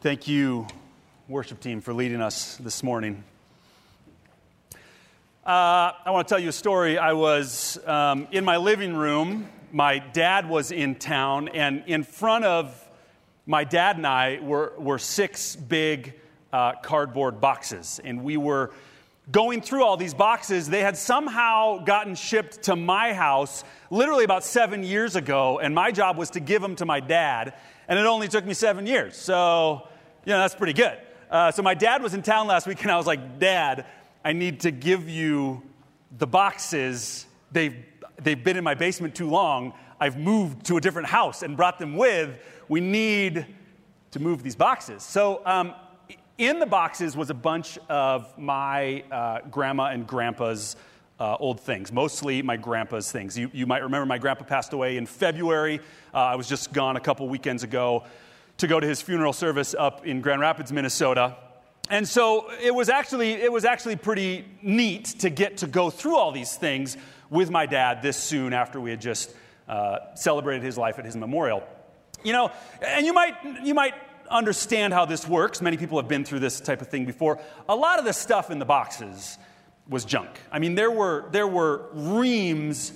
Thank you, worship team, for leading us this morning. Uh, I want to tell you a story. I was um, in my living room. My dad was in town, and in front of my dad and I were, were six big uh, cardboard boxes. And we were going through all these boxes. They had somehow gotten shipped to my house literally about seven years ago, and my job was to give them to my dad. And it only took me seven years. So, you know, that's pretty good. Uh, so my dad was in town last week, and I was like, Dad, I need to give you the boxes. They've, they've been in my basement too long. I've moved to a different house and brought them with. We need to move these boxes. So, um, in the boxes was a bunch of my uh, grandma and grandpa's uh, old things, mostly my grandpa's things. You, you might remember my grandpa passed away in February. Uh, I was just gone a couple weekends ago to go to his funeral service up in Grand Rapids, Minnesota. And so it was actually, it was actually pretty neat to get to go through all these things with my dad this soon after we had just uh, celebrated his life at his memorial. You know, and you might, you might understand how this works. Many people have been through this type of thing before. A lot of the stuff in the boxes was junk. I mean, there were, there were reams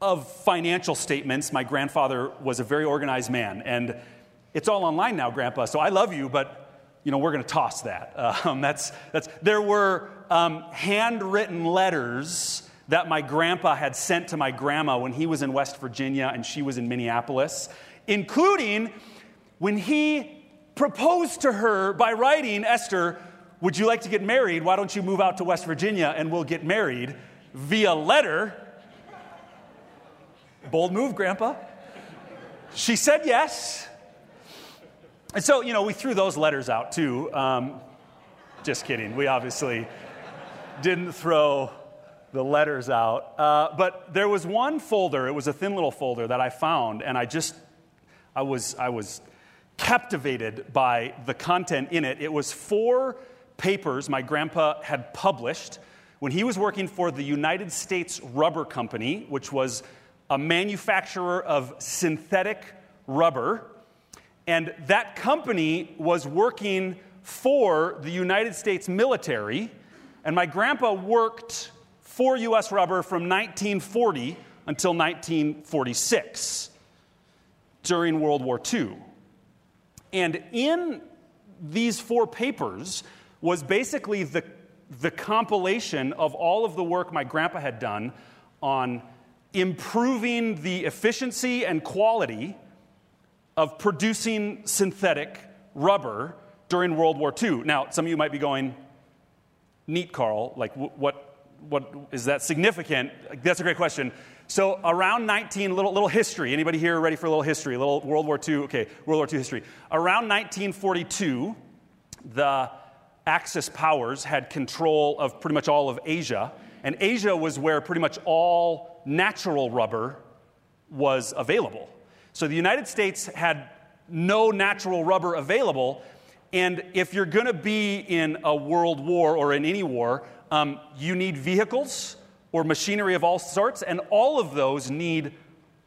of financial statements. My grandfather was a very organized man, and it's all online now, Grandpa, so I love you, but you know, we're going to toss that. Um, that's, that's, there were um, handwritten letters that my grandpa had sent to my grandma when he was in West Virginia and she was in Minneapolis, including when he proposed to her by writing, Esther, would you like to get married? Why don't you move out to West Virginia and we'll get married via letter? Bold move, Grandpa. She said yes. And so, you know, we threw those letters out too. Um, just kidding. We obviously didn't throw the letters out. Uh, but there was one folder, it was a thin little folder that I found, and I just, I was, I was captivated by the content in it. It was four papers my grandpa had published when he was working for the United States Rubber Company, which was a manufacturer of synthetic rubber. And that company was working for the United States military. And my grandpa worked for U.S. rubber from 1940 until 1946 during World War II. And in these four papers, was basically the, the compilation of all of the work my grandpa had done on improving the efficiency and quality of producing synthetic rubber during World War II. Now, some of you might be going, neat, Carl, like what, what is that significant? That's a great question. So around 19, little, little history. Anybody here ready for a little history? A little World War II, okay, World War II history. Around 1942, the Axis powers had control of pretty much all of Asia, and Asia was where pretty much all natural rubber was available. So the United States had no natural rubber available, and if you're going to be in a world war or in any war, um, you need vehicles or machinery of all sorts, and all of those need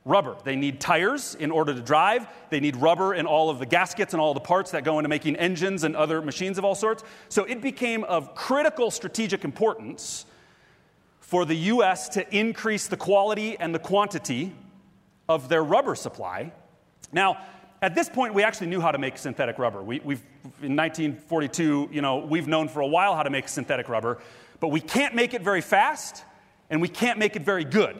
rubber. They need tires in order to drive. They need rubber in all of the gaskets and all the parts that go into making engines and other machines of all sorts. So it became of critical strategic importance for the U.S. to increase the quality and the quantity of their rubber supply. Now, at this point, we actually knew how to make synthetic rubber. We, have in 1942, you know, we've known for a while how to make synthetic rubber, but we can't make it very fast, and we can't make it very good.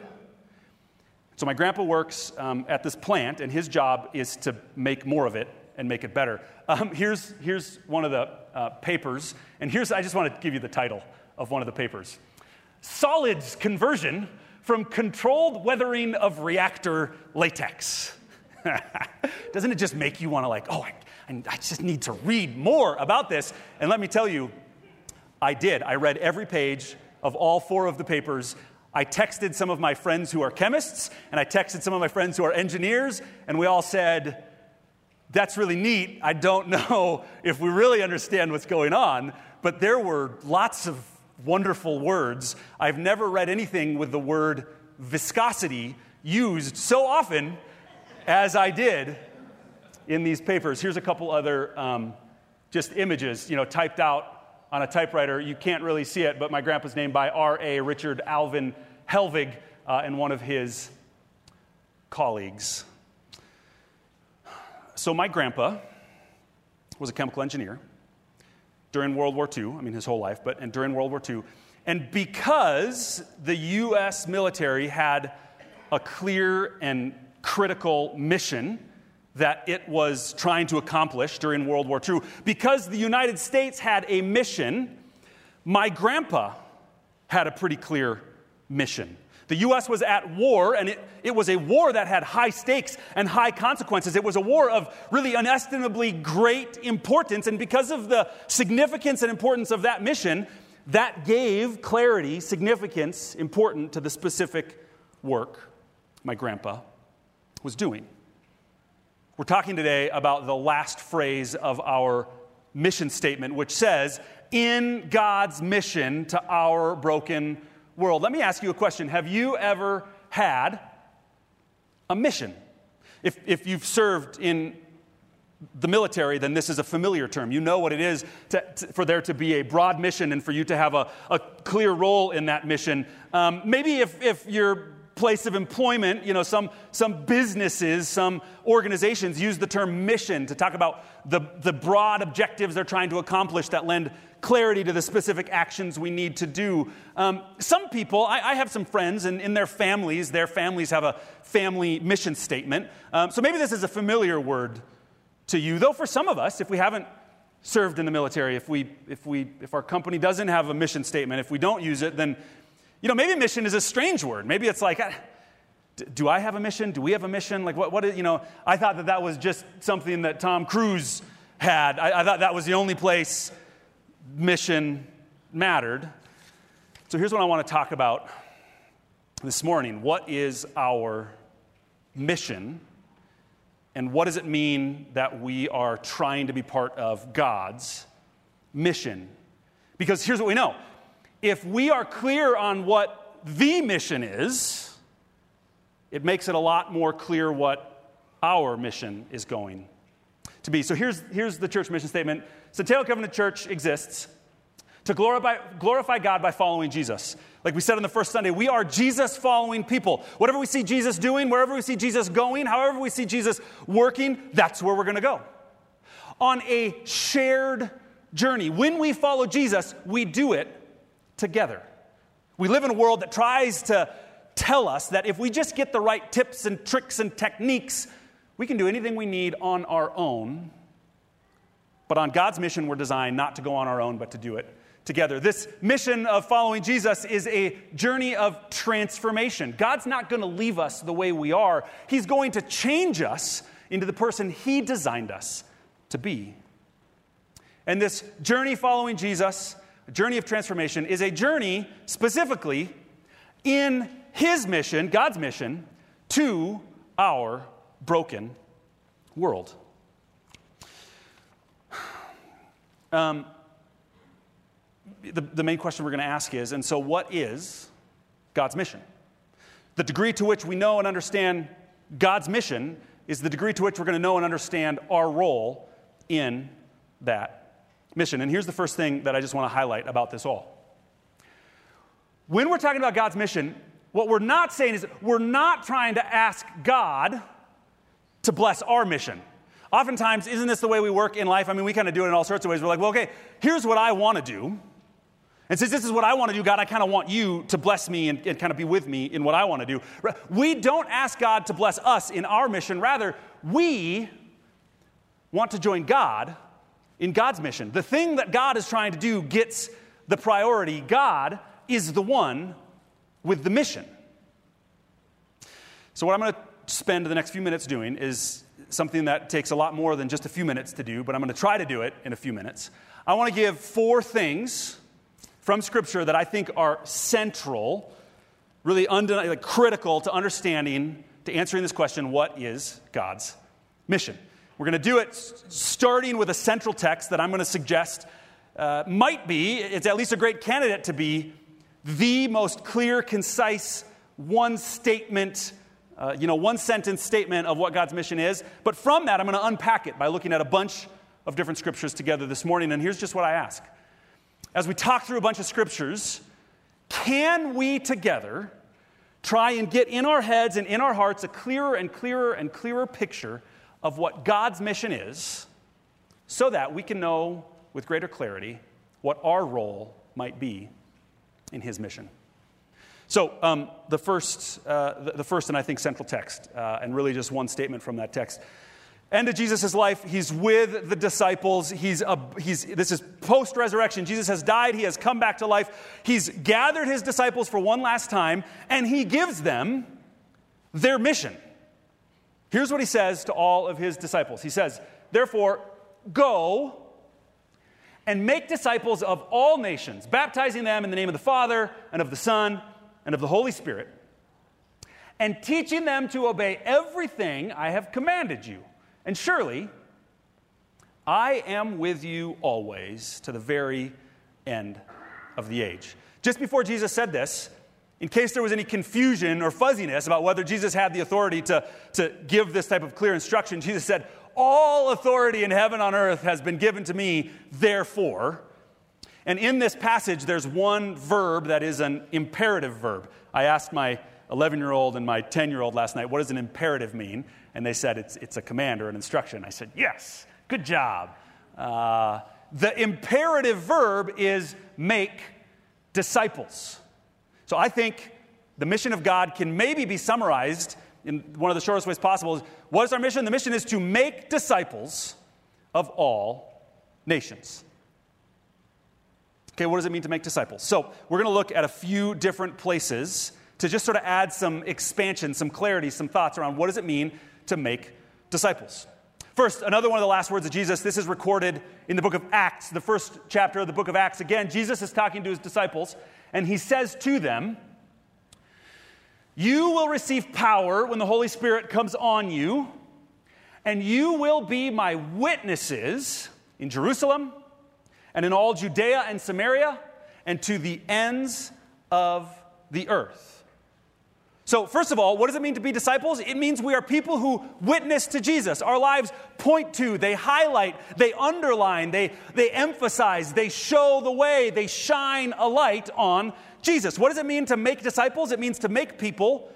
So my grandpa works um, at this plant, and his job is to make more of it and make it better. Um, here's, here's one of the uh, papers, and here's, I just want to give you the title of one of the papers Solids Conversion from Controlled Weathering of Reactor Latex. Doesn't it just make you want to, like, oh, I, I just need to read more about this? And let me tell you, I did. I read every page of all four of the papers. I texted some of my friends who are chemists, and I texted some of my friends who are engineers, and we all said, That's really neat. I don't know if we really understand what's going on, but there were lots of wonderful words. I've never read anything with the word viscosity used so often as I did in these papers. Here's a couple other um, just images, you know, typed out on a typewriter. You can't really see it, but my grandpa's named by R.A. Richard Alvin Helvig uh, and one of his colleagues. So, my grandpa was a chemical engineer during World War II, I mean, his whole life, but and during World War II. And because the US military had a clear and critical mission that it was trying to accomplish during World War II, because the United States had a mission, my grandpa had a pretty clear mission. The US was at war, and it, it was a war that had high stakes and high consequences. It was a war of really unestimably great importance, and because of the significance and importance of that mission, that gave clarity, significance, important to the specific work my grandpa was doing. We're talking today about the last phrase of our mission statement, which says, In God's mission to our broken world. Let me ask you a question Have you ever had a mission? If, if you've served in the military, then this is a familiar term. You know what it is to, to, for there to be a broad mission and for you to have a, a clear role in that mission. Um, maybe if, if you're place of employment, you know, some, some businesses, some organizations use the term mission to talk about the, the broad objectives they're trying to accomplish that lend clarity to the specific actions we need to do. Um, some people, I, I, have some friends, and in their families, their families have a family mission statement. Um, so maybe this is a familiar word to you, though for some of us, if we haven't served in the military, if, we, if, we, if our company doesn't have a mission statement, if we don't use it, then you know, maybe mission is a strange word. Maybe it's like, do I have a mission? Do we have a mission? Like, what, what is, you know, I thought that that was just something that Tom Cruise had. I, I thought that was the only place mission mattered. So here's what I want to talk about this morning. What is our mission? And what does it mean that we are trying to be part of God's mission? Because here's what we know if we are clear on what the mission is, it makes it a lot more clear what our mission is going to be. So here's, here's the church mission statement Centennial Covenant Church exists to glorify, glorify God by following Jesus. Like we said on the first Sunday, we are Jesus following people. Whatever we see Jesus doing, wherever we see Jesus going, however we see Jesus working, that's where we're going to go. On a shared journey. When we follow Jesus, we do it together. We live in a world that tries to tell us that if we just get the right tips and tricks and techniques, we can do anything we need on our own. But on God's mission, we're designed not to go on our own, but to do it together. This mission of following Jesus is a journey of transformation. God's not going to leave us the way we are, He's going to change us into the person He designed us to be. And this journey following Jesus journey of transformation, is a journey specifically in His mission, God's mission, to our broken world. Um, the, the main question we're going to ask is and so, what is God's mission? The degree to which we know and understand God's mission is the degree to which we're going to know and understand our role in that mission. And here's the first thing that I just want to highlight about this all. When we're talking about God's mission, what we're not saying is we're not trying to ask God to bless our mission. Oftentimes, isn't this the way we work in life? I mean, we kind of do it in all sorts of ways. We're like, well, okay, here's what I want to do. And since this is what I want to do, God, I kind of want you to bless me and, and kind of be with me in what I want to do. We don't ask God to bless us in our mission. Rather, we want to join God in God's mission. The thing that God is trying to do gets the priority. God is the one with the mission. So, what I'm going to spend the next few minutes doing is something that takes a lot more than just a few minutes to do, but I'm going to try to do it in a few minutes. I want to give four things from Scripture that I think are central, really undeniably like critical to understanding, to answering this question what is God's mission? We're going to do it starting with a central text that I'm going to suggest uh, might be, it's at least a great candidate to be, the most clear, concise, one statement, uh, you know, one sentence statement of what God's mission is. But from that, I'm going to unpack it by looking at a bunch of different scriptures together this morning, and here's just what I ask. As we talk through a bunch of scriptures, can we together try and get in our heads and in our hearts a clearer and clearer and clearer picture of what God's mission is so that we can know with greater clarity what our role might be in His mission? So, um, the, first, uh, the, first and I think central text, uh, and really just one statement from that text. End of Jesus' life, he's with the disciples. He's, a, he's this is post resurrection. Jesus has died, he has come back to life. He's gathered his disciples for one last time, and he gives them their mission. Here's what he says to all of his disciples He says, Therefore, go and make disciples of all nations, baptizing them in the name of the Father and of the Son and of the Holy Spirit, and teaching them to obey everything I have commanded you. And surely, I am with you always to the very end of the age. Just before Jesus said this, in case there was any confusion or fuzziness about whether Jesus had the authority to, to give this type of clear instruction, Jesus said, All authority in heaven on earth has been given to me, therefore. And in this passage, there's one verb that is an imperative verb. I asked my 11 year old and my 10 year old last night, what does an imperative mean? And they said it's, it's a command or an instruction. I said, yes, good job. Uh, the imperative verb is make disciples. So I think the mission of God can maybe be summarized in one of the shortest ways possible. What is our mission? The mission is to make disciples of all nations. Okay, what does it mean to make disciples? So, we're going to look at a few different places to just sort of add some expansion, some clarity, some thoughts around what does it mean to make disciples. First, another one of the last words of Jesus. This is recorded in the book of Acts, the first chapter of the book of Acts. Again, Jesus is talking to his disciples, and he says to them, You will receive power when the Holy Spirit comes on you, and you will be my witnesses in Jerusalem and in all Judea and Samaria and to the ends of the earth. So, first of all, what does it mean to be disciples? It means we are people who witness to Jesus. Our lives point to, they highlight, they underline, they, they emphasize, they show the way, they shine a light on Jesus. What does it mean to make disciples? It means to make people,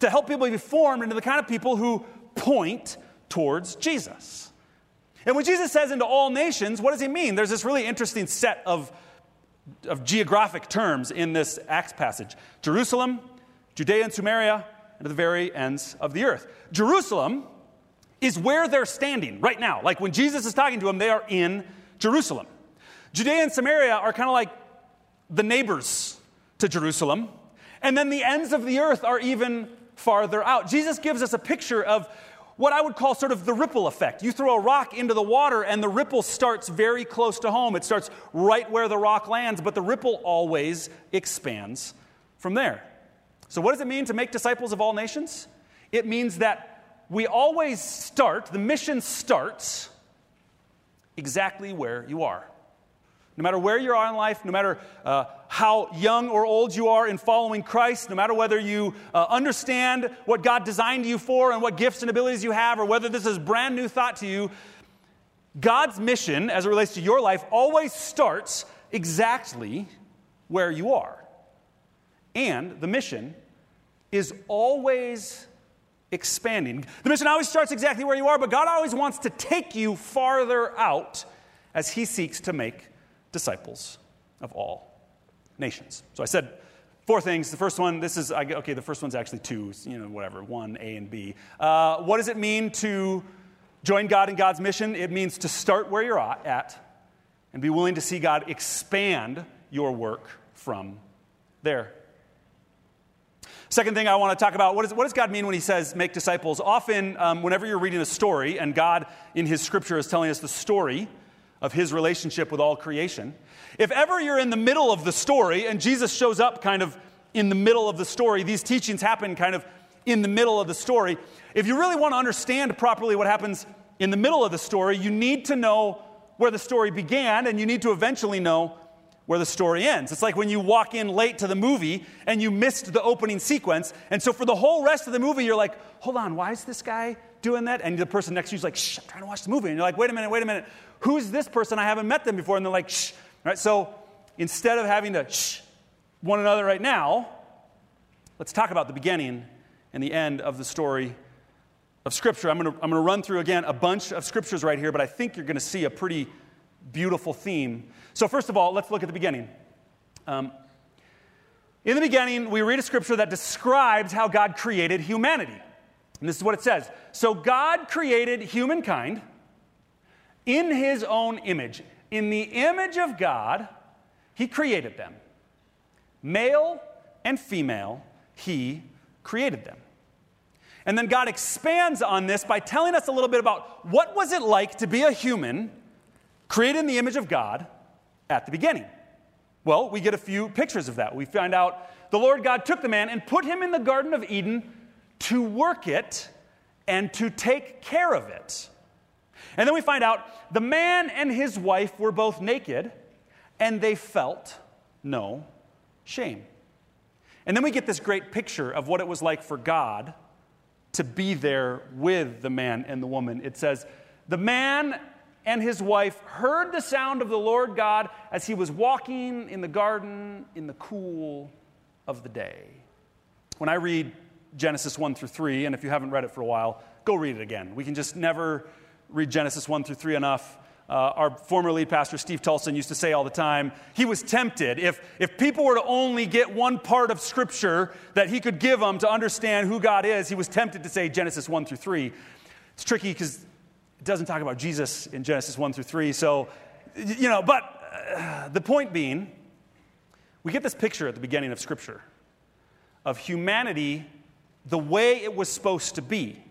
to help people be formed into the kind of people who point towards Jesus. And when Jesus says into all nations, what does he mean? There's this really interesting set of, of geographic terms in this Acts passage Jerusalem, Judea and Samaria, and to the very ends of the earth. Jerusalem is where they're standing right now. Like when Jesus is talking to them, they are in Jerusalem. Judea and Samaria are kind of like the neighbors to Jerusalem. And then the ends of the earth are even farther out. Jesus gives us a picture of what I would call sort of the ripple effect. You throw a rock into the water, and the ripple starts very close to home. It starts right where the rock lands, but the ripple always expands from there. So, what does it mean to make disciples of all nations? It means that we always start, the mission starts exactly where you are. No matter where you are in life, no matter uh, how young or old you are in following Christ, no matter whether you uh, understand what God designed you for and what gifts and abilities you have, or whether this is brand new thought to you, God's mission as it relates to your life always starts exactly where you are. And the mission is always expanding. The mission always starts exactly where you are, but God always wants to take you farther out as He seeks to make disciples of all nations. So I said four things. The first one, this is, okay, the first one's actually two, you know, whatever, one, A and B. Uh, what does it mean to join God in God's mission? It means to start where you're at and be willing to see God expand your work from there. Second thing I want to talk about what, is, what does God mean when He says make disciples? Often, um, whenever you're reading a story and God in His scripture is telling us the story, of his relationship with all creation. If ever you're in the middle of the story and Jesus shows up kind of in the middle of the story, these teachings happen kind of in the middle of the story. If you really want to understand properly what happens in the middle of the story, you need to know where the story began and you need to eventually know where the story ends. It's like when you walk in late to the movie and you missed the opening sequence. And so for the whole rest of the movie, you're like, hold on, why is this guy doing that? And the person next to you is like, shh, I'm trying to watch the movie. And you're like, wait a minute, wait a minute. Who's this person? I haven't met them before. And they're like, shh. Right? So instead of having to shh one another right now, let's talk about the beginning and the end of the story of Scripture. I'm going to I'm going to run through again a bunch of scriptures right here, but I think you're going to see a pretty beautiful theme. So, first of all, let's look at the beginning. Um, in the beginning, we read a scripture that describes how God created humanity. And this is what it says So, God created humankind in his own image. In the image of God, he created them. Male and female, he created them. And then God expands on this by telling us a little bit about what was it like to be a human created in the image of God at the beginning. Well, we get a few pictures of that. We find out the Lord God took the man and put him in the Garden of Eden to work it and to take care of it. And then we find out the man and his wife were both naked and they felt no shame. And then we get this great picture of what it was like for God to be there with the man and the woman. It says, The man and his wife heard the sound of the Lord God as he was walking in the garden in the cool of the day. When I read Genesis 1 through 3, and if you haven't read it for a while, go read it again. We can just never read Genesis 1 through 3 enough. Uh, our former lead pastor, Steve Tulson, used to say all the time he was tempted. If, if people were to only get one part of Scripture that he could give them to understand who God is, he was tempted to say Genesis 1 through 3. It's tricky because doesn't talk about Jesus in Genesis 1 through 3. So, you know, but uh, the point being, we get this picture at the beginning of Scripture of humanity the way it was supposed to be.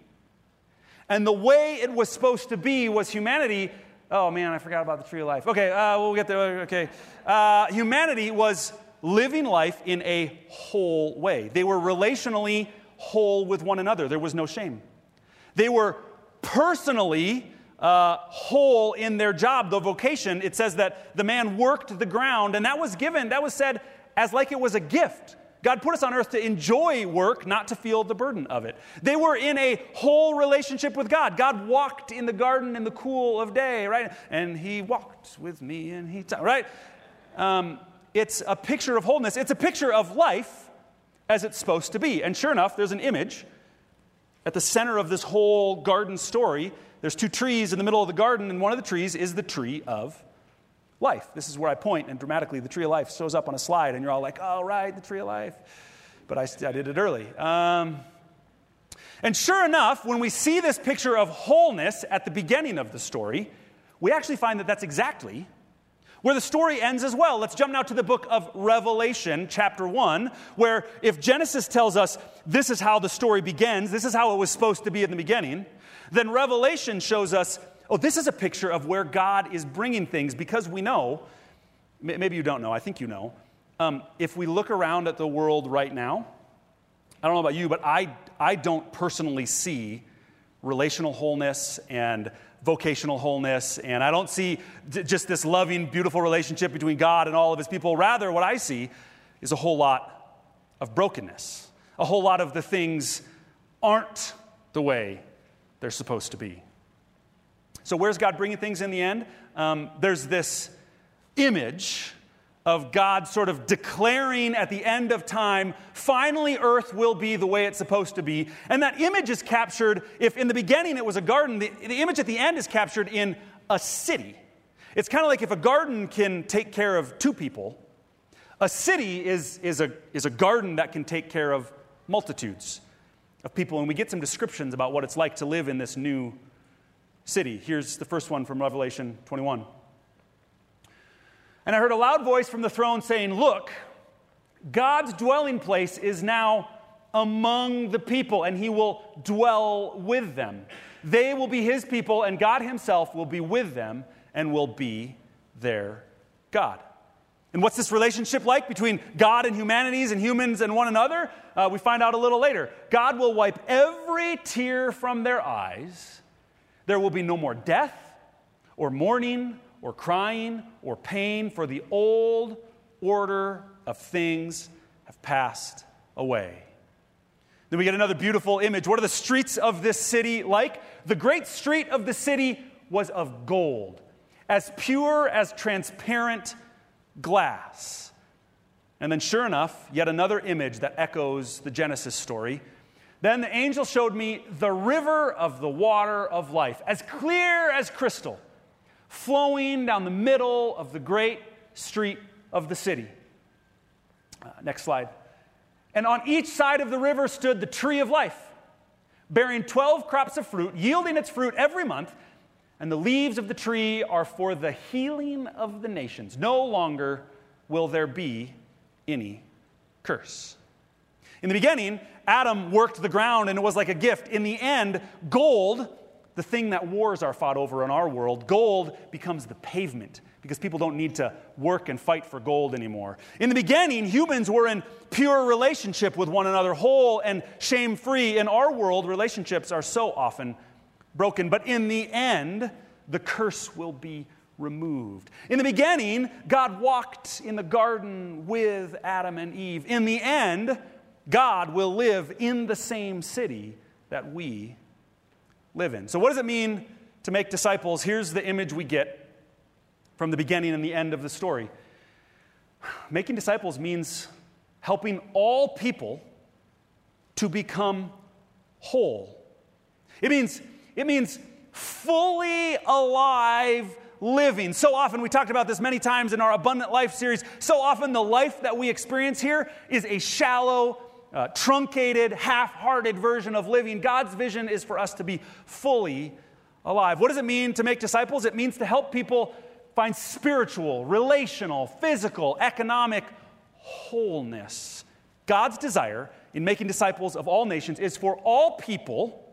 And the way it was supposed to be was humanity Oh man, I forgot about the tree of life. Okay, uh, we'll get there. Okay. Uh, humanity was living life in a whole way. They were relationally whole with one another. There was no shame. They were personally uh, whole in their job, the vocation. It says that the man worked the ground, and that was given, that was said as like it was a gift. God put us on earth to enjoy work, not to feel the burden of it. They were in a whole relationship with God. God walked in the garden in the cool of day, right? And He walked with me, and He, t- right? Um, it's a picture of wholeness. It's a picture of life as it's supposed to be. And sure enough, there's an image at the center of this whole garden story. There's two trees in the middle of the garden, and one of the trees is the tree of life. This is where I point, and dramatically, the tree of life shows up on a slide, and you're all like, all right, the tree of life. But I, I did it early. Um, and sure enough, when we see this picture of wholeness at the beginning of the story, we actually find that that's exactly where the story ends as well. Let's jump now to the book of Revelation, chapter 1, where if Genesis tells us this is how the story begins, this is how it was supposed to be in the beginning, then Revelation shows us Oh, this is a picture of where God is bringing things because we know, maybe you don't know, I think you know. Um, if we look around at the world right now, I don't know about you, but I, I don't personally see relational wholeness and vocational wholeness, and I don't see just this loving, beautiful relationship between God and all of his people. Rather, what I see is a whole lot of brokenness. A whole lot of the things aren't the way they're supposed to be. So, where's God bringing things in the end? Um, there's this image of God sort of declaring at the end of time, finally, earth will be the way it's supposed to be. And that image is captured, if in the beginning it was a garden, the, the image at the end is captured in a city. It's kind of like if a garden can take care of two people, a city is, is, a, is a garden that can take care of multitudes of people. And we get some descriptions about what it's like to live in this new city. Here's the first one from Revelation 21. And I heard a loud voice from the throne saying, Look, God's dwelling place is now among the people, and he will dwell with them. They will be his people, and God himself will be with them and will be their God. And what's this relationship like between God and humanities and humans and one another? Uh, we find out a little later. God will wipe every tear from their eyes there will be no more death, or mourning, or crying, or pain, for the old order of things have passed away. Then we get another beautiful image. What are the streets of this city like? The great street of the city was of gold, as pure as transparent glass. And then, sure enough, yet another image that echoes the Genesis story. Then the angel showed me the river of the water of life, as clear as crystal, flowing down the middle of the great street of the city. Uh, next slide. And on each side of the river stood the tree of life, bearing 12 crops of fruit, yielding its fruit every month. And the leaves of the tree are for the healing of the nations. No longer will there be any curse. In the beginning, Adam worked the ground and it was like a gift. In the end, gold, the thing that wars are fought over in our world, gold becomes the pavement because people don't need to work and fight for gold anymore. In the beginning, humans were in pure relationship with one another, whole and shame free. In our world, relationships are so often broken, but in the end, the curse will be removed. In the beginning, God walked in the garden with Adam and Eve. In the end, God will live in the same city that we live in. So, what does it mean to make disciples? Here's the image we get from the beginning and the end of the story. Making disciples means helping all people to become whole. It means, it means fully alive living. So often, we talked about this many times in our Abundant Life series. So often, the life that we experience here is a shallow, uh, truncated, half hearted version of living. God's vision is for us to be fully alive. What does it mean to make disciples? It means to help people find spiritual, relational, physical, economic wholeness. God's desire in making disciples of all nations is for all people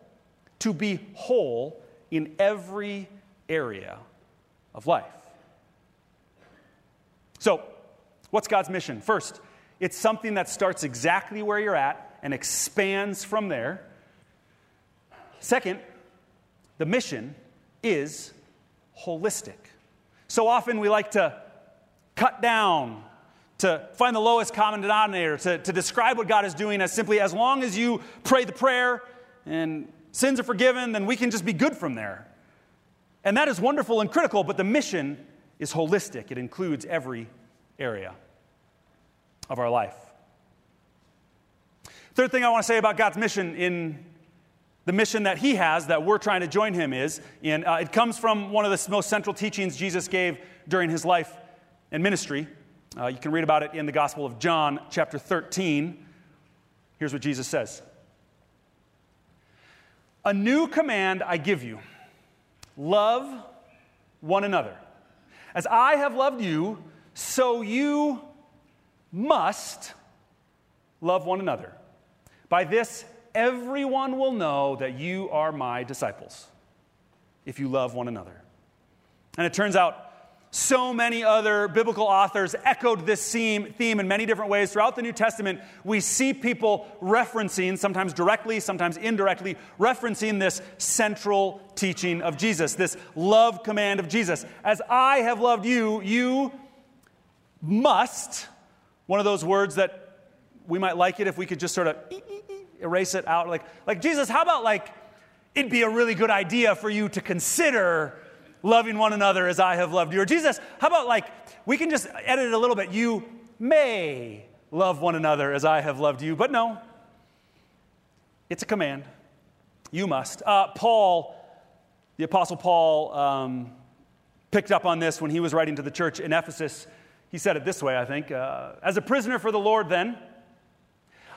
to be whole in every area of life. So, what's God's mission? First, it's something that starts exactly where you're at and expands from there. Second, the mission is holistic. So often we like to cut down, to find the lowest common denominator, to, to describe what God is doing as simply as long as you pray the prayer and sins are forgiven, then we can just be good from there. And that is wonderful and critical, but the mission is holistic, it includes every area of our life. Third thing I want to say about God's mission in the mission that he has that we're trying to join him is in uh, it comes from one of the most central teachings jesus gave during his life and ministry. Uh, you can read about it in the gospel of john chapter 13 here's what jesus says. A new command i give you. Love one another. As i have loved you so you must love one another. By this, everyone will know that you are my disciples if you love one another. And it turns out so many other biblical authors echoed this theme, in many different ways. Throughout the New Testament, we see people referencing, sometimes directly, sometimes indirectly, referencing this central teaching of Jesus, this love command of Jesus. As I have loved you, you must one of those words that we might like it if we could just sort of erase it out. Like, like Jesus, how about like it'd be a really good idea for you to consider loving one another as I have loved you? Or Jesus, how about like we can just edit it a little bit? You may love one another as I have loved you. But no, it's a command. You must. Uh, Paul, the Apostle Paul, um, picked up on this when he was writing to the church in Ephesus. He said it this way, I think uh, As a prisoner for the Lord, then,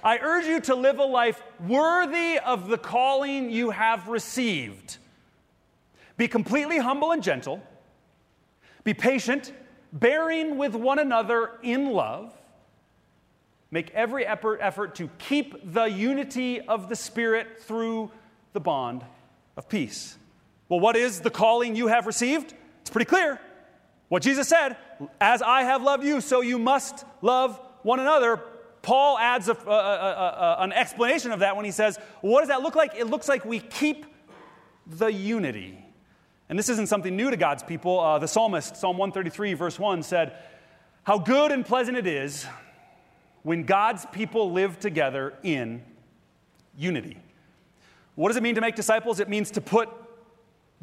I urge you to live a life worthy of the calling you have received. Be completely humble and gentle. Be patient, bearing with one another in love. Make every effort, effort to keep the unity of the Spirit through the bond of peace. Well, what is the calling you have received? It's pretty clear. What Jesus said, as I have loved you, so you must love one another. Paul adds a, a, a, an explanation of that when he says, What does that look like? It looks like we keep the unity. And this isn't something new to God's people. Uh, the psalmist, Psalm 133, verse 1, said, How good and pleasant it is when God's people live together in unity. What does it mean to make disciples? It means to put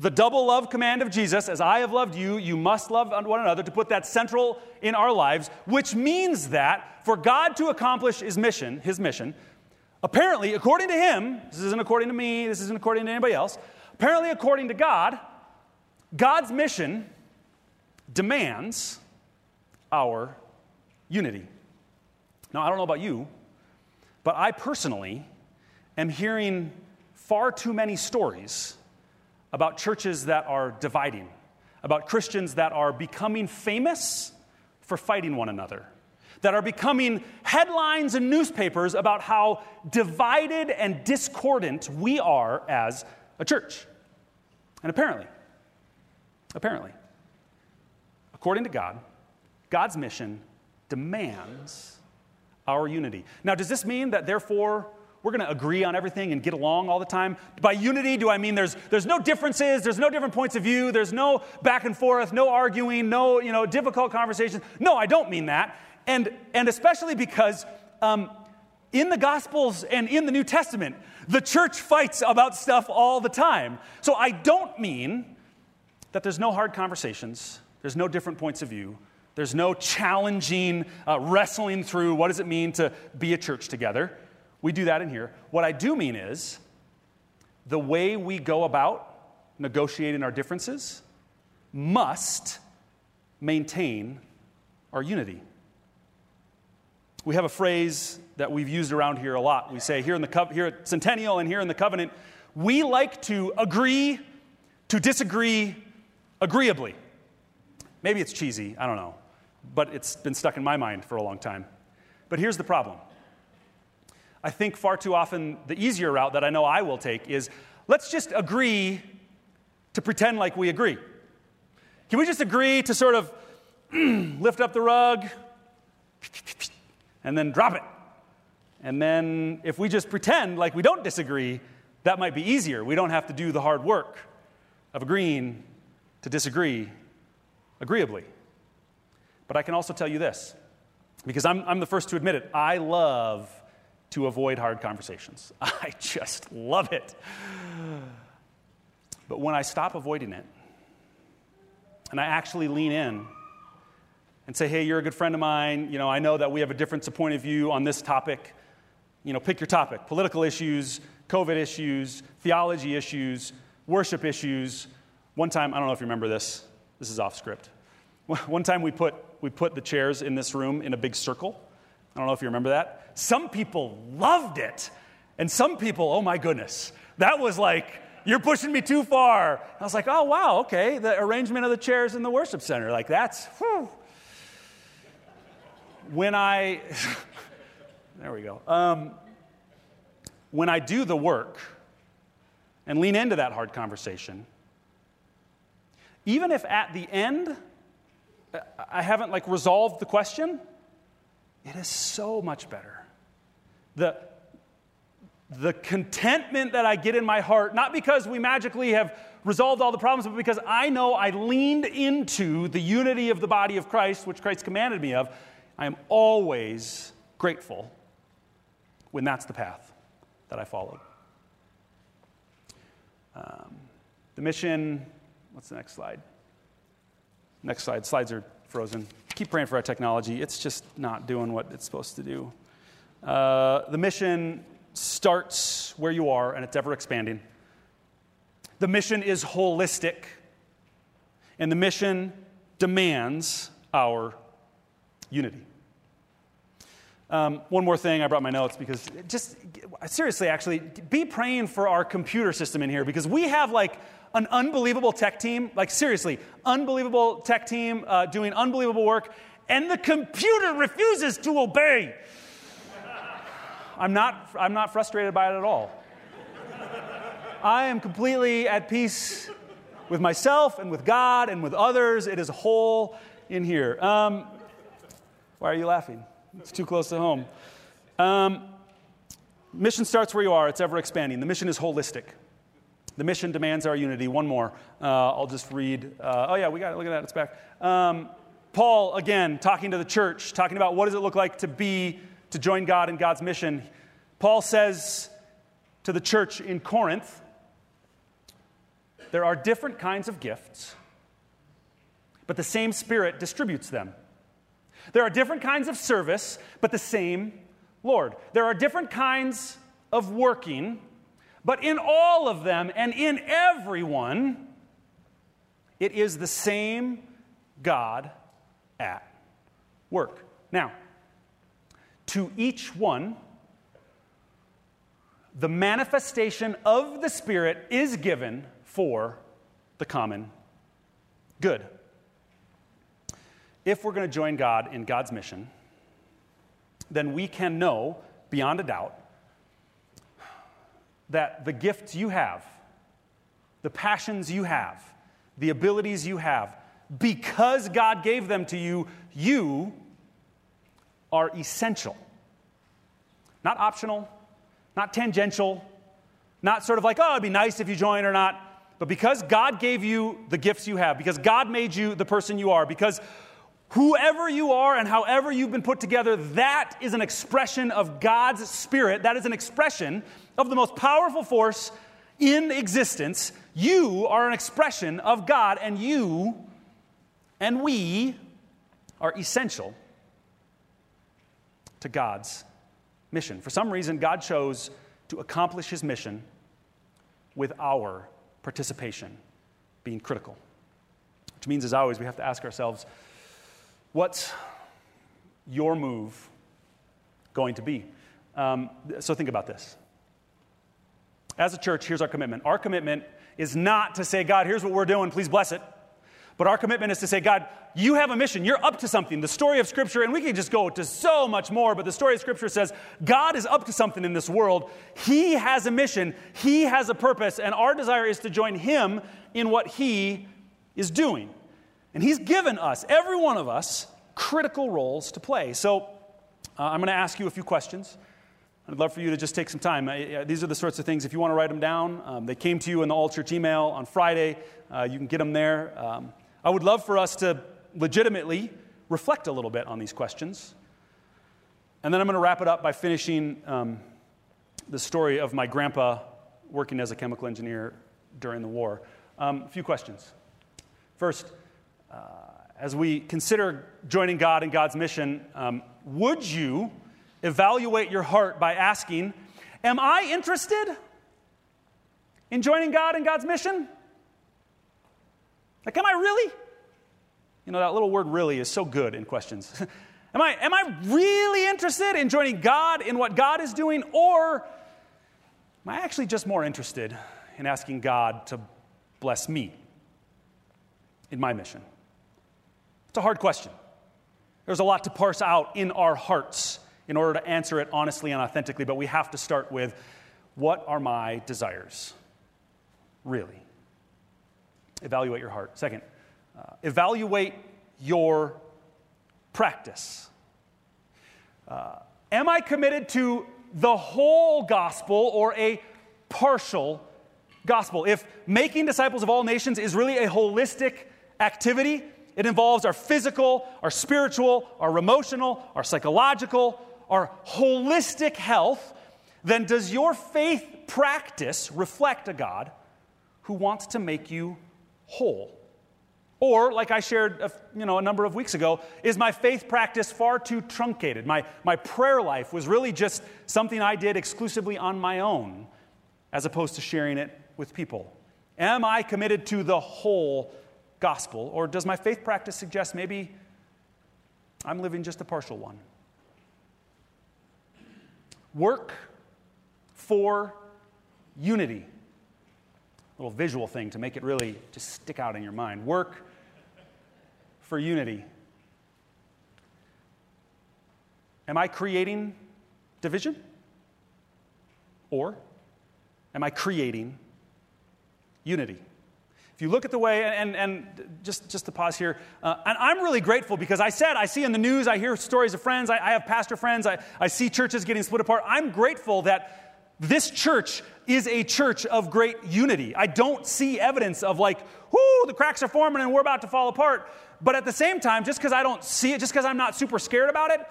the double love command of Jesus, as I have loved you, you must love one another, to put that central in our lives, which means that for God to accomplish his mission, his mission, apparently, according to him, this isn't according to me, this isn't according to anybody else, apparently, according to God, God's mission demands our unity. Now, I don't know about you, but I personally am hearing far too many stories about churches that are dividing, about Christians that are becoming famous for fighting one another, that are becoming headlines in newspapers about how divided and discordant we are as a church. And apparently, apparently, according to God, God's mission demands our unity. Now, does this mean that therefore we're going to agree on everything and get along all the time. By unity, do I mean there's, there's no differences, there's no different points of view, there's no back and forth, no arguing, no you know, difficult conversations. No, I don't mean that. And, and especially because um, in the Gospels and in the New Testament, the church fights about stuff all the time. So I don't mean that there's no hard conversations, there's no different points of view, there's no challenging uh, wrestling through what does it mean to be a church together. We do that in here. What I do mean is the way we go about negotiating our differences must maintain our unity. We have a phrase that we've used around here a lot. We say here, in the co- here at Centennial and here in the covenant, we like to agree to disagree agreeably. Maybe it's cheesy, I don't know, but it's been stuck in my mind for a long time. But here's the problem I think far too often the easier route that I know I will take is let's just agree to pretend like we agree. Can we just agree to sort of lift up the rug and then drop it? And then if we just pretend like we don't disagree, that might be easier. We don't have to do the hard work of agreeing to disagree agreeably. But I can also tell you this, because I'm, I'm the first to admit it. I love to avoid hard conversations. I just love it. But when I stop avoiding it and I actually lean in and say, hey, you're a good friend of mine, you know, I know that we have a difference of point of view on this topic. You know, pick your topic political issues, COVID issues, theology issues, worship issues. One time, I don't know if you remember this, this is off script. One time we put, we put the chairs in this room in a big circle. I don't know if you remember that. Some people loved it. And some people, oh my goodness, that was like, you're pushing me too far. I was like, oh wow, okay. The arrangement of the chairs in the worship center, like that's, whew. When I, there we go. Um, when I do the work and lean into that hard conversation, even if at the end I haven't like resolved the question, it is so much better the, the contentment that I get in my heart, not because we magically have resolved all the problems, but because I know I leaned into the unity of the body of Christ, which Christ commanded me of, I am always grateful when that's the path that I followed. Um, the mission, what's the next slide? Next slide. Slides are frozen. Keep praying for our technology. It's just not doing what it's supposed to do. Uh, the mission starts where you are and it's ever expanding. The mission is holistic, and the mission demands our unity. Um, one more thing, I brought my notes because just seriously, actually, be praying for our computer system in here because we have like an unbelievable tech team, like seriously, unbelievable tech team uh, doing unbelievable work, and the computer refuses to obey. I'm not, I'm not frustrated by it at all. I am completely at peace with myself and with God and with others. It is whole in here. Um, why are you laughing? It's too close to home. Um, mission starts where you are, it's ever expanding. The mission is holistic. The mission demands our unity. One more. Uh, I'll just read. Uh, oh, yeah, we got it. Look at that. It's back. Um, Paul, again, talking to the church, talking about what does it look like to be to join God in God's mission. Paul says to the church in Corinth there are different kinds of gifts, but the same Spirit distributes them. There are different kinds of service, but the same Lord. There are different kinds of working, but in all of them and in everyone, it is the same God at work. Now, to each one, the manifestation of the Spirit is given for the common good. If we're going to join God in God's mission, then we can know beyond a doubt that the gifts you have, the passions you have, the abilities you have, because God gave them to you, you are essential. Not optional, not tangential, not sort of like, oh, it'd be nice if you join or not. But because God gave you the gifts you have, because God made you the person you are, because whoever you are and however you've been put together, that is an expression of God's Spirit. That is an expression of the most powerful force in existence. You are an expression of God, and you and we are essential to God's mission. For some reason, God chose to accomplish his mission with our participation being critical. Which means, as always, we have to ask ourselves what's your move going to be? Um, so think about this. As a church, here's our commitment. Our commitment is not to say, God, here's what we're doing, please bless it. But our commitment is to say, God, you have a mission. You're up to something. The story of Scripture, and we can just go to so much more, but the story of Scripture says God is up to something in this world. He has a mission, He has a purpose, and our desire is to join Him in what He is doing. And He's given us, every one of us, critical roles to play. So uh, I'm going to ask you a few questions. I'd love for you to just take some time. Uh, these are the sorts of things, if you want to write them down, um, they came to you in the All Church email on Friday. Uh, you can get them there. Um, I would love for us to legitimately reflect a little bit on these questions. And then I'm going to wrap it up by finishing um, the story of my grandpa working as a chemical engineer during the war. Um, a few questions. First, uh, as we consider joining God in God's mission, um, would you evaluate your heart by asking, Am I interested in joining God in God's mission? Like, am I really? You know, that little word really is so good in questions. am, I, am I really interested in joining God in what God is doing, or am I actually just more interested in asking God to bless me in my mission? It's a hard question. There's a lot to parse out in our hearts in order to answer it honestly and authentically, but we have to start with what are my desires? Really? Evaluate your heart. Second, uh, evaluate your practice. Uh, am I committed to the whole gospel or a partial gospel? If making disciples of all nations is really a holistic activity, it involves our physical, our spiritual, our emotional, our psychological, our holistic health, then does your faith practice reflect a God who wants to make you whole? Or, like I shared a, you know, a number of weeks ago, is my faith practice far too truncated? My, my prayer life was really just something I did exclusively on my own, as opposed to sharing it with people. Am I committed to the whole gospel? Or does my faith practice suggest maybe I'm living just a partial one? Work for unity A little visual thing to make it really just stick out in your mind. Work for unity. Am I creating division? Or am I creating unity? If you look at the way, and, and just, just to pause here, uh, and I'm really grateful because I said, I see in the news, I hear stories of friends, I, I have pastor friends, I, I see churches getting split apart. I'm grateful that this church is a church of great unity. I don't see evidence of like, whoo, the cracks are forming and we're about to fall apart. But at the same time, just because I don't see it, just because I'm not super scared about it,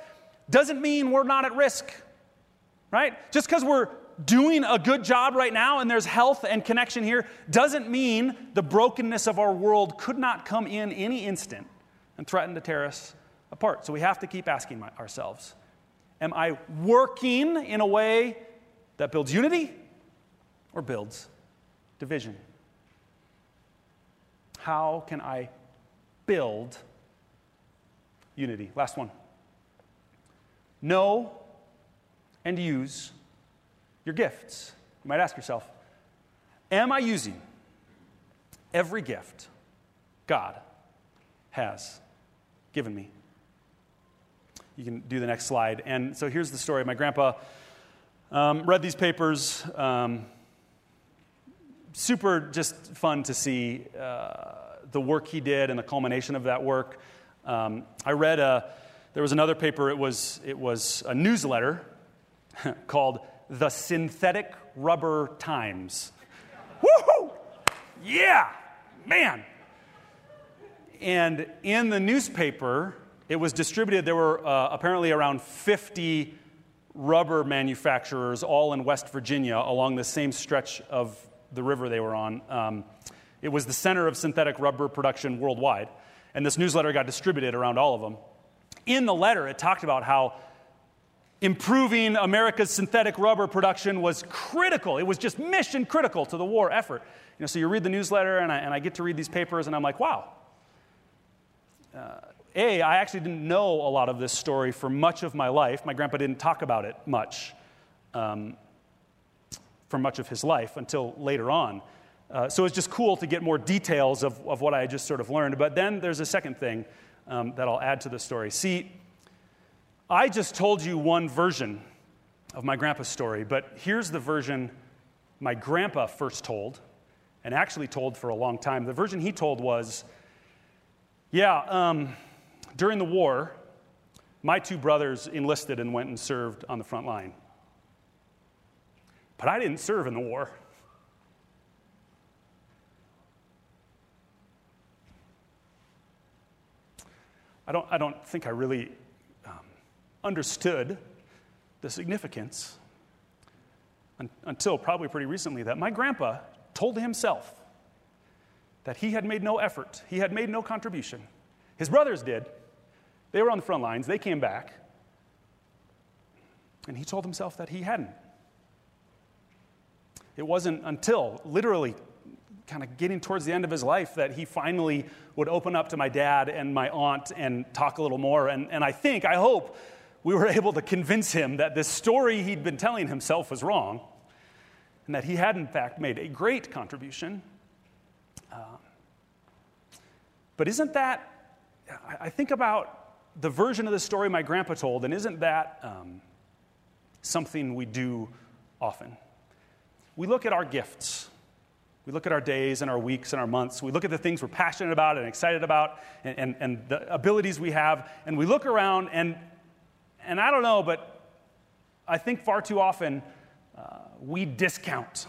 doesn't mean we're not at risk, right? Just because we're doing a good job right now and there's health and connection here doesn't mean the brokenness of our world could not come in any instant and threaten to tear us apart. So we have to keep asking ourselves Am I working in a way that builds unity or builds division? How can I build unity? Last one. Know and use your gifts. You might ask yourself, Am I using every gift God has given me? You can do the next slide. And so here's the story. My grandpa um, read these papers. Um, super just fun to see uh, the work he did and the culmination of that work. Um, I read a, there was another paper, it was, it was a newsletter called The Synthetic Rubber Times. Woohoo! Yeah, man. And in the newspaper, it was distributed. There were uh, apparently around 50 rubber manufacturers, all in West Virginia, along the same stretch of the river they were on. Um, it was the center of synthetic rubber production worldwide. And this newsletter got distributed around all of them. In the letter, it talked about how improving America's synthetic rubber production was critical. It was just mission critical to the war effort. You know, so you read the newsletter, and I, and I get to read these papers, and I'm like, wow. Uh, a, I actually didn't know a lot of this story for much of my life. My grandpa didn't talk about it much um, for much of his life until later on. Uh, so it's just cool to get more details of, of what I just sort of learned. But then there's a second thing um, that I'll add to the story. See, I just told you one version of my grandpa's story, but here's the version my grandpa first told, and actually told for a long time. The version he told was yeah, um, during the war, my two brothers enlisted and went and served on the front line. But I didn't serve in the war. I don't, I don't think I really understood the significance until probably pretty recently that my grandpa told himself that he had made no effort, he had made no contribution. His brothers did, they were on the front lines, they came back, and he told himself that he hadn't. It wasn't until literally kind of getting towards the end of his life that he finally would open up to my dad and my aunt and talk a little more. And, and I think, I hope, we were able to convince him that this story he'd been telling himself was wrong and that he had, in fact, made a great contribution. Um, but isn't that I think about the version of the story my grandpa told, and isn't that um, something we do often? We look at our gifts. We look at our days and our weeks and our months. We look at the things we're passionate about and excited about and, and, and the abilities we have. And we look around, and, and I don't know, but I think far too often uh, we discount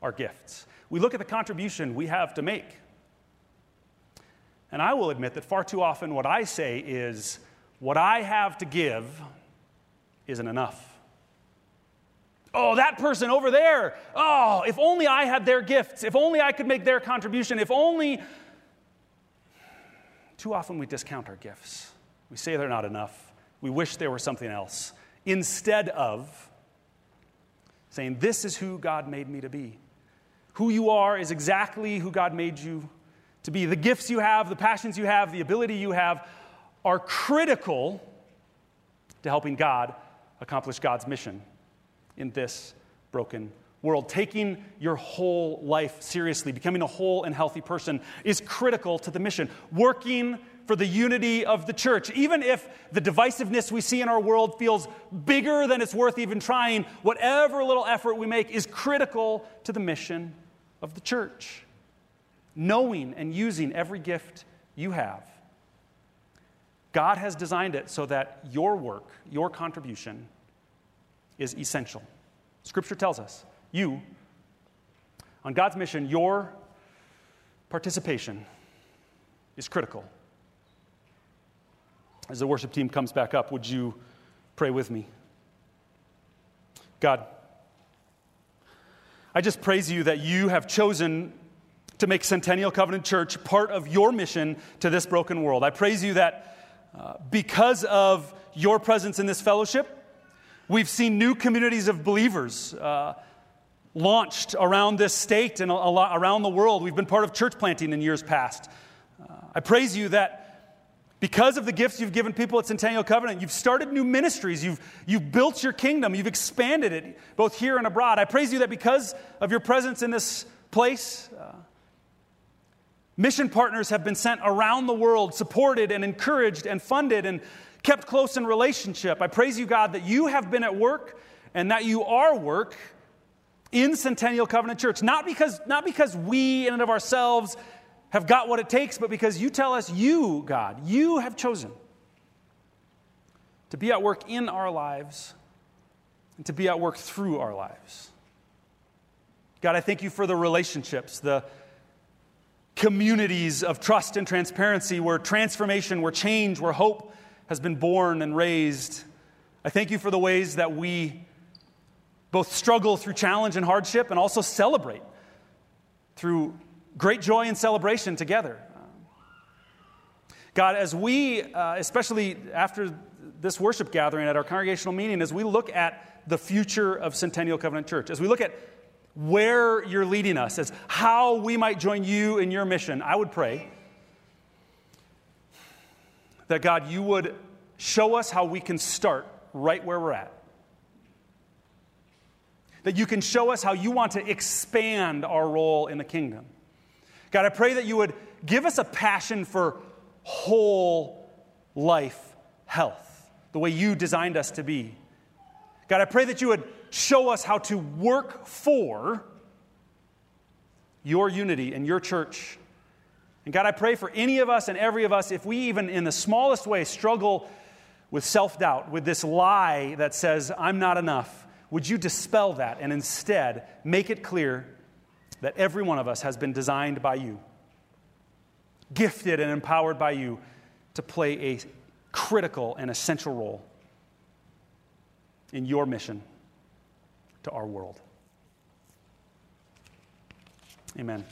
our gifts. We look at the contribution we have to make. And I will admit that far too often what I say is, what I have to give isn't enough. Oh, that person over there. Oh, if only I had their gifts. If only I could make their contribution. If only. Too often we discount our gifts. We say they're not enough. We wish there were something else. Instead of saying, This is who God made me to be. Who you are is exactly who God made you to be. The gifts you have, the passions you have, the ability you have are critical to helping God accomplish God's mission in this broken world. Taking your whole life seriously, becoming a whole and healthy person is critical to the mission. Working for the unity of the church, even if the divisiveness we see in our world feels bigger than it's worth even trying, whatever little effort we make is critical to the mission of the church knowing and using every gift you have. God has designed it so that your work, your contribution, is essential. Scripture tells us you, on God's mission, your participation is critical. As the worship team comes back up, would you pray with me? God, I just praise you that you have chosen to make Centennial Covenant Church part of your mission to this broken world. I praise you that uh, because of your presence in this fellowship, we've seen new communities of believers uh, launched around this state and a, a around the world. We've been part of church planting in years past. Uh, I praise you that because of the gifts you've given people at Centennial Covenant, you've started new ministries. You've, you've built your kingdom. You've expanded it both here and abroad. I praise you that because of your presence in this place, uh, mission partners have been sent around the world, supported and encouraged and funded and kept close in relationship. I praise you, God, that you have been at work and that you are work in Centennial Covenant Church. Not because, not because we in and of ourselves have got what it takes, but because you tell us you, God, you have chosen to be at work in our lives and to be at work through our lives. God, I thank you for the relationships, the communities of trust and transparency where transformation, where change, where hope has been born and raised. I thank you for the ways that we both struggle through challenge and hardship and also celebrate through great joy and celebration together. God, as we, uh, especially after this worship gathering at our congregational meeting, as we look at the future of Centennial Covenant Church, as we look at where you're leading us, as how we might join you in your mission, I would pray that God, you would show us how we can start right where we're at. That you can show us how you want to expand our role in the kingdom. God, I pray that you would give us a passion for whole life health, the way you designed us to be. God, I pray that you would show us how to work for your unity and your church. And God, I pray for any of us and every of us, if we even in the smallest way struggle with self doubt, with this lie that says, I'm not enough, would you dispel that and instead make it clear that every one of us has been designed by you, gifted and empowered by you to play a critical and essential role in your mission to our world. Amen.